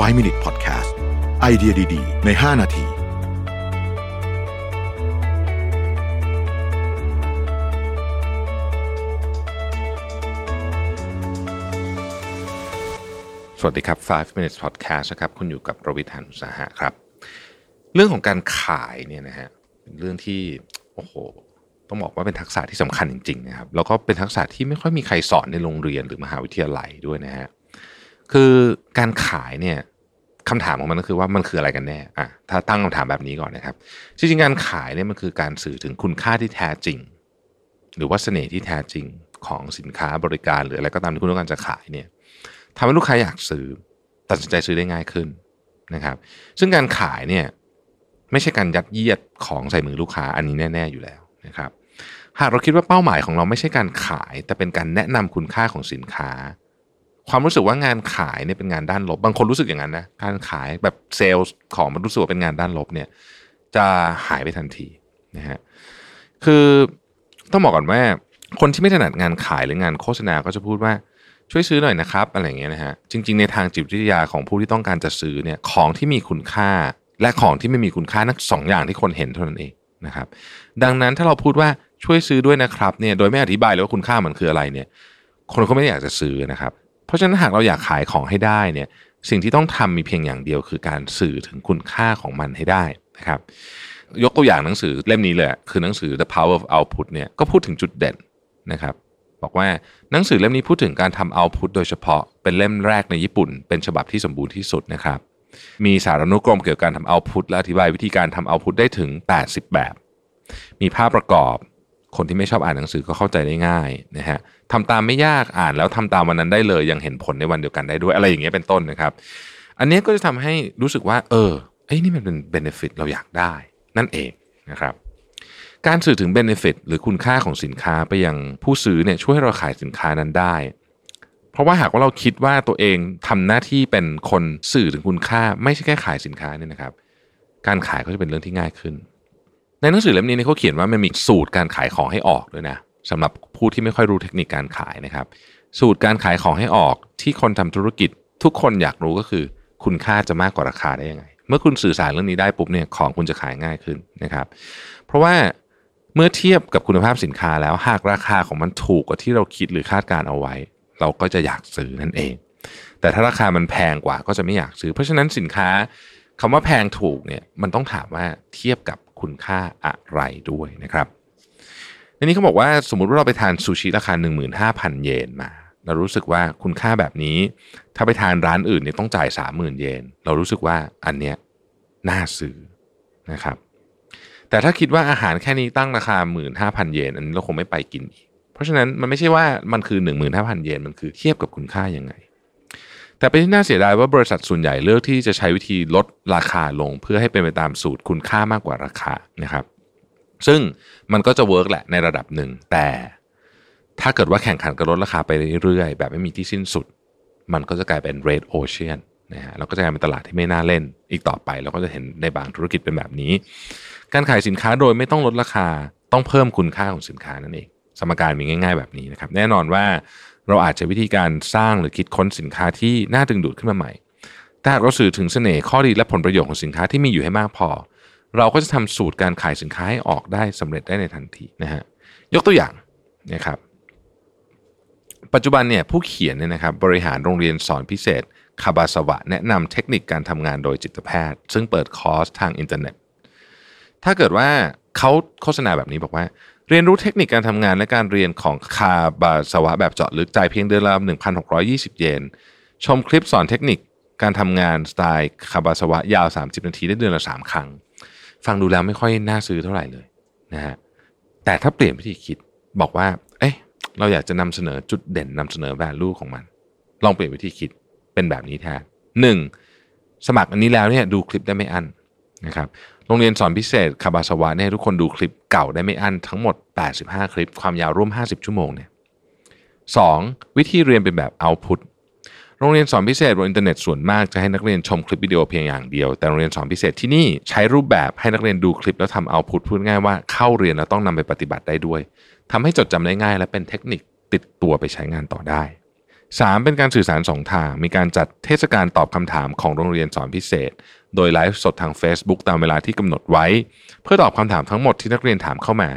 5 Minute Podcast ไอเดียดี ๆ ใน 5 นาทีสวัสดีครับ 5 minutes podcast นะครับ คุณอยู่กับประวิทยานุสาหะครับ เรื่องของการขายเนี่ยนะฮะเป็นเรื่องที่ โอ้โห ต้องบอกว่าเป็นทักษะที่สำคัญจริง ๆ นะครับ แล้วก็เป็นทักษะที่ไม่ค่อยมีใครสอนในโรงเรียนหรือมหาวิทยาลัยด้วยนะฮะ คือการขายเนี่ยคำถามของมันก็คือว่ามันคืออะไรกันแน่อะถ้าตั้งคำถามแบบนี้ก่อนนะครับจริงๆการขายเนี่ยมันคือการสื่อถึงคุณค่าที่แท้จริง หรือว่าเสน่ห์ที่แท้จริงของสินค้าบริการหรืออะไรก็ตามที่คุณต้องการจะขายเนี่ยทำให้ลูกค้าอยากซื้อตัดสินใจซื้อได้ง่ายขึ้นนะครับ ซึ่งการขายเนี่ยไม่ใช่การยัดเยียดของใส่มือลูกค้าอันนี้แน่ ๆอยู่แล้วนะครับ หากเราคิดว่าเป้าหมายของเราไม่ใช่การขาย แต่เป็นการแนะนำคุณค่าของสินค้า ความรู้สึกว่างานขายเนี่ยเป็นงานด้านลบ บางคนรู้สึกอย่างนั้นนะการขายแบบเซลล์ของมันรู้สึกว่าเป็นงานด้านลบเนี่ย จะหายไปทันทีนะฮะคือต้องบอกก่อนว่า คนที่ไม่ถนัดงานขายหรืองานโฆษณาก็จะพูดว่าช่วยซื้อหน่อยนะครับอะไรเงี้ยนะฮะจริง ๆ ในทางจิตวิทยาของผู้ที่ต้องการจะซื้อเนี่ยของที่มีคุณค่าและของที่ไม่มีคุณค่าทั้งสองอย่างที่คนเห็นเท่านั้นเองนะครับ ดังนั้นถ้าเราพูดว่าช่วยซื้อด้วยนะครับเนี่ยโดยไม่อธิบายเลยว่าคุณค่ามันคืออะไรเนี่ย คนก็ไม่อยากจะซื้อนะครับ ราะฉะนั้นหากเราอยากขายของให้ได้เนี่ยสิ่งที่ต้องทำมีเพียงอย่างเดียวคือการสื่อถึงคุณค่าของมันให้ได้นะครับ ยกตัวอย่างหนังสือเล่มนี้เลยคือหนังสือ The Power of Output เนี่ยก็พูดถึงจุดเด่นนะครับบอกว่าหนังสือเล่มนี้พูดถึงการทำ output โดยเฉพาะเป็นเล่มแรกในญี่ปุ่น เป็นฉบับที่สมบูรณ์ที่สุดนะครับ มีสารานุกรมเกี่ยวกับการทำ output และอธิบายวิธีการทำ output ได้ถึง 80 แบบ มีภาพประกอบ คนที่ไม่ชอบอ่านหนังสือก็เข้าใจได้ง่ายนะฮะทำตามไม่ยากอ่านแล้วทำตามวันนั้นได้เลย ยังเห็นผลในวันเดียวกันได้ด้วยอะไรอย่างเงี้ยเป็นต้นนะครับ อันนี้ก็จะทำให้รู้สึกว่า เออไอ้ยนี่มันเป็นเบนฟิตเราอยากได้ นั่นเองนะครับการสื่อถึงเบนฟิตหรือคุณค่าของสินค้าไปยังผู้ซื้อเนี่ยช่วยให้เราขายสินค้านั้นได้ เพราะว่าหากว่าเราคิดว่าตัวเองทำหน้าที่เป็นคนสื่อถึงคุณค่า ไม่ใช่แค่ขายสินค้าเนี่ยนะครับ การขายก็จะเป็นเรื่องที่ง่ายขึ้น ในหนังสือเล่มนี้เนี่ยเขาเขียนว่ามันมีสูตรการขายของให้ออกด้วยนะสำหรับผู้ที่ไม่ค่อยรู้เทคนิคการขายนะครับ สูตรการขายของให้ออกที่คนทำธุรกิจ ทุกคนอยากรู้ก็คือ คุณค่าจะมากกว่าราคาได้ยังไง เมื่อคุณสื่อสารเรื่องนี้ได้ปุ๊บเนี่ยของคุณจะขายง่ายขึ้นนะครับ เพราะว่าเมื่อเทียบกับคุณภาพสินค้าแล้วหากราคาของมันถูกกว่าที่เราคิดหรือคาดการเอาไว้ เราก็จะอยากซื้อนั่นเอง แต่ถ้าราคามันแพงกว่าก็จะไม่อยากซื้อ เพราะฉะนั้นสินค้าคำว่าแพงถูกเนี่ยมันต้องถามว่าเทียบกับ คุณค่าอะไรด้วยนะครับในนี้เขาบอกว่าสมมุติว่าเราไปทานซูชิราคา 15,000 เยนมา เรารู้สึกว่าคุณค่าแบบนี้ ถ้าไปทานร้านอื่นเนี่ยต้องจ่าย 30,000 เยน เรารู้สึกว่าอันเนี้ยน่าซื้อนะครับ แต่ถ้าคิดว่าอาหารแค่นี้ตั้งราคา 15,000 เยน อันนี้เราคงไม่ไปกินอีก เพราะฉะนั้นมันไม่ใช่ว่ามันคือ 15,000 เยน มันคือเทียบกับคุณค่ายังไง แต่เป็นที่น่าเสียดายว่าบริษัทส่วนใหญ่เลือกที่จะใช้วิธีลดราคาลง เพื่อให้เป็นไปตามสูตรคุณค่ามากกว่าราคานะครับ ซึ่งมันก็จะเวิร์กแหละในระดับหนึ่ง แต่ถ้าเกิดว่าแข่งขันกับลดราคาไปเรื่อยๆ แบบไม่มีที่สิ้นสุด มันก็จะกลายเป็น red ocean นะฮะแล้วก็จะกลายเป็นตลาดที่ไม่น่าเล่นอีกต่อไป เราก็จะเห็นในบางธุรกิจเป็นแบบนี้ การขายสินค้าโดยไม่ต้องลดราคาต้องเพิ่มคุณค่าของสินค้านั่นเอง สมการมีง่าย ๆ แบบนี้นะครับ แน่นอนว่า เราอาจจะวิธีการสร้างหรือคิดค้นสินค้าที่น่าดึงดูดขึ้นมาใหม่แต่หากเราสื่อถึงเสน่ห์ข้อดีและผลประโยชน์ของสินค้าที่มีอยู่ให้มากพอ เราก็จะทำสูตรการขายสินค้าให้ออกได้สำเร็จได้ในทันทีนะฮะ ยกตัวอย่างนะครับ ปัจจุบันเนี่ยผู้เขียนเนี่ยนะครับบริหารโรงเรียนสอนพิเศษคาบาซาวะแนะนำเทคนิคการทำงานโดยจิตแพทย์ ซึ่งเปิดคอร์สทางอินเทอร์เน็ต ถ้าเกิดว่าเขาโฆษณาแบบนี้บอกว่า เรียนรู้เทคนิคการทำงานและการเรียนของคาบาสวะแบบเจาะลึกจ่ายเพียงเดือนละ1,620 เยน ชมคลิปสอนเทคนิคการทำงานสไตล์คาบาสวะยาว 30 นาทีได้เดือนละ 3 ครั้ง ฟังดูแล้วไม่ค่อยน่าซื้อเท่าไหร่เลยนะฮะแต่ถ้าเปลี่ยนวิธีคิดบอกว่า เอ๊ะเราอยากจะนำเสนอจุดเด่นนำเสนอ value ของมัน ลองเปลี่ยนวิธีคิดเป็นแบบนี้แทนหนึ่งสมัครอันนี้แล้วเนี่ยดูคลิปได้ไม่อั้นนะครับ โรงเรียนสอนพิเศษคาบาซาวะเนี่ยทุกคนดูคลิปเก่าได้ไม่อั้นทั้งหมด 85 คลิป ความยาวร่วม 50 ชั่วโมงเนี่ยสองวิธีเรียนเป็นแบบ output โรงเรียนสอนพิเศษบนอินเทอร์เน็ตส่วนมากจะให้นักเรียนชมคลิปวิดีโอเพียงอย่างเดียว แต่โรงเรียนสอนพิเศษที่นี่ใช้รูปแบบให้นักเรียนดูคลิปแล้วทำ output พูดง่ายว่าเข้าเรียนแล้วต้องนำไปปฏิบัติได้ด้วยทำให้จดจำได้ง่าย และเป็นเทคนิคติดตัวไปใช้งานต่อได้ 3. เป็นการสื่อสาร2ทาง มีการจัดเทศกาลตอบคำถามของโรงเรียนสอนพิเศษ โดยไลฟ์สดทาง Facebook ตามเวลาที่กำหนดไว้ เพื่อตอบคำถามทั้งหมดที่นักเรียนถามเข้ามา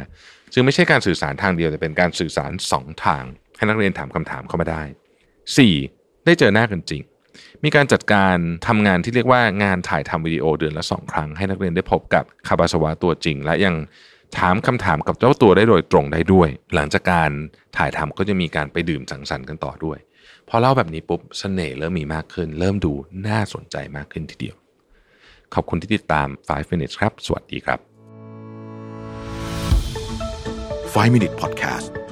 จึงไม่ใช่การสื่อสารทางเดียวแต่เป็นการสื่อสาร 2 ทาง ให้นักเรียนถามคำถามเข้ามาได้ 4. ได้เจอหน้ากันจริง มีการจัดการทำงานที่เรียกว่างานถ่ายทำวิดีโอเดือนละ 2 ครั้ง ให้นักเรียนได้พบกับคาบาสวะตัวจริง และยังถามคำถามกับเจ้าตัวได้โดยตรงได้ด้วย หลังจากการถ่ายทำก็จะมีการไปดื่มสังสรรค์กันต่อด้วย พอเล่าแบบนี้ปุ๊บเสน่ห์เริ่มมีมากขึ้น เริ่มดูน่าสนใจมากขึ้นทีเดียว ขอบคุณที่ติดตาม 5 minutes ครับ สวัสดีครับ 5 Minute Podcast